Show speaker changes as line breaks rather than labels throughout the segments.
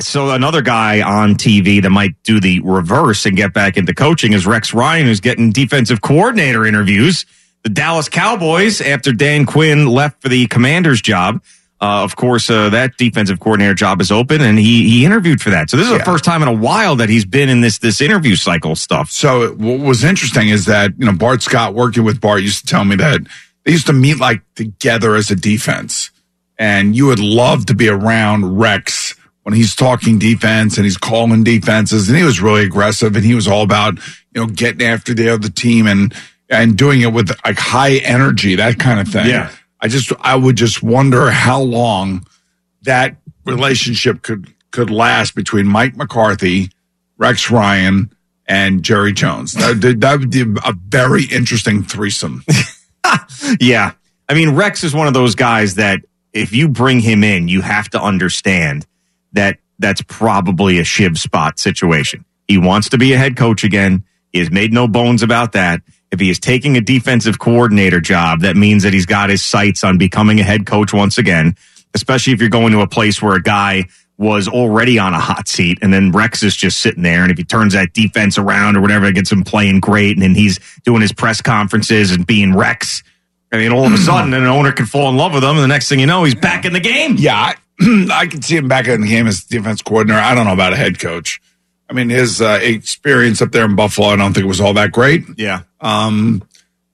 So another guy on TV that might do the reverse and get back into coaching is Rex Ryan, who's getting defensive coordinator interviews. The Dallas Cowboys, after Dan Quinn left for the Commanders job, uh, of course, uh, that defensive coordinator job is open, and he he interviewed for that. So this is
Yeah.
the first time in a while that he's been in this this interview cycle stuff.
So what was interesting is that, you know, Bart Scott working with Bart used to tell me that they used to meet like together as a defense. And you would love to be around Rex when he's talking defense and he's calling defenses and he was really aggressive and he was all about, you know, getting after the other team and, and doing it with like high energy, that kind of thing.
Yeah.
I just, I would just wonder how long that relationship could, could last between Mike McCarthy, Rex Ryan, and Jerry Jones. That, that- that would be a very interesting threesome.
Yeah. I mean, Rex is one of those guys that if you bring him in, you have to understand that that's probably a Shiv spot situation. He wants to be a head coach again. He has made no bones about that. If he is taking a defensive coordinator job, that means that he's got his sights on becoming a head coach once again, especially if you're going to a place where a guy was already on a hot seat and then Rex is just sitting there. And if he turns that defense around or whatever, it gets him playing great. And then he's doing his press conferences and being Rex. I mean, all of a hmm. sudden, an owner can fall in love with him, and the next thing you know, he's back in the game.
Yeah, I can see him back in the game as defense coordinator. I don't know about a head coach. I mean, his uh, experience up there in Buffalo, I don't think it was all that great.
Yeah.
Um,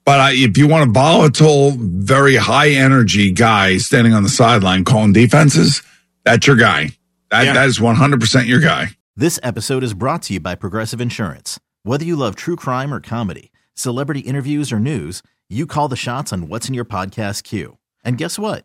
but I, if you want a volatile, very high energy guy standing on the sideline calling defenses, that's your guy. That,
Yeah.
that is 100% your guy.
This episode is brought to you by Progressive Insurance. Whether you love true crime or comedy, celebrity interviews or news, you call the shots on what's in your podcast queue. And guess what?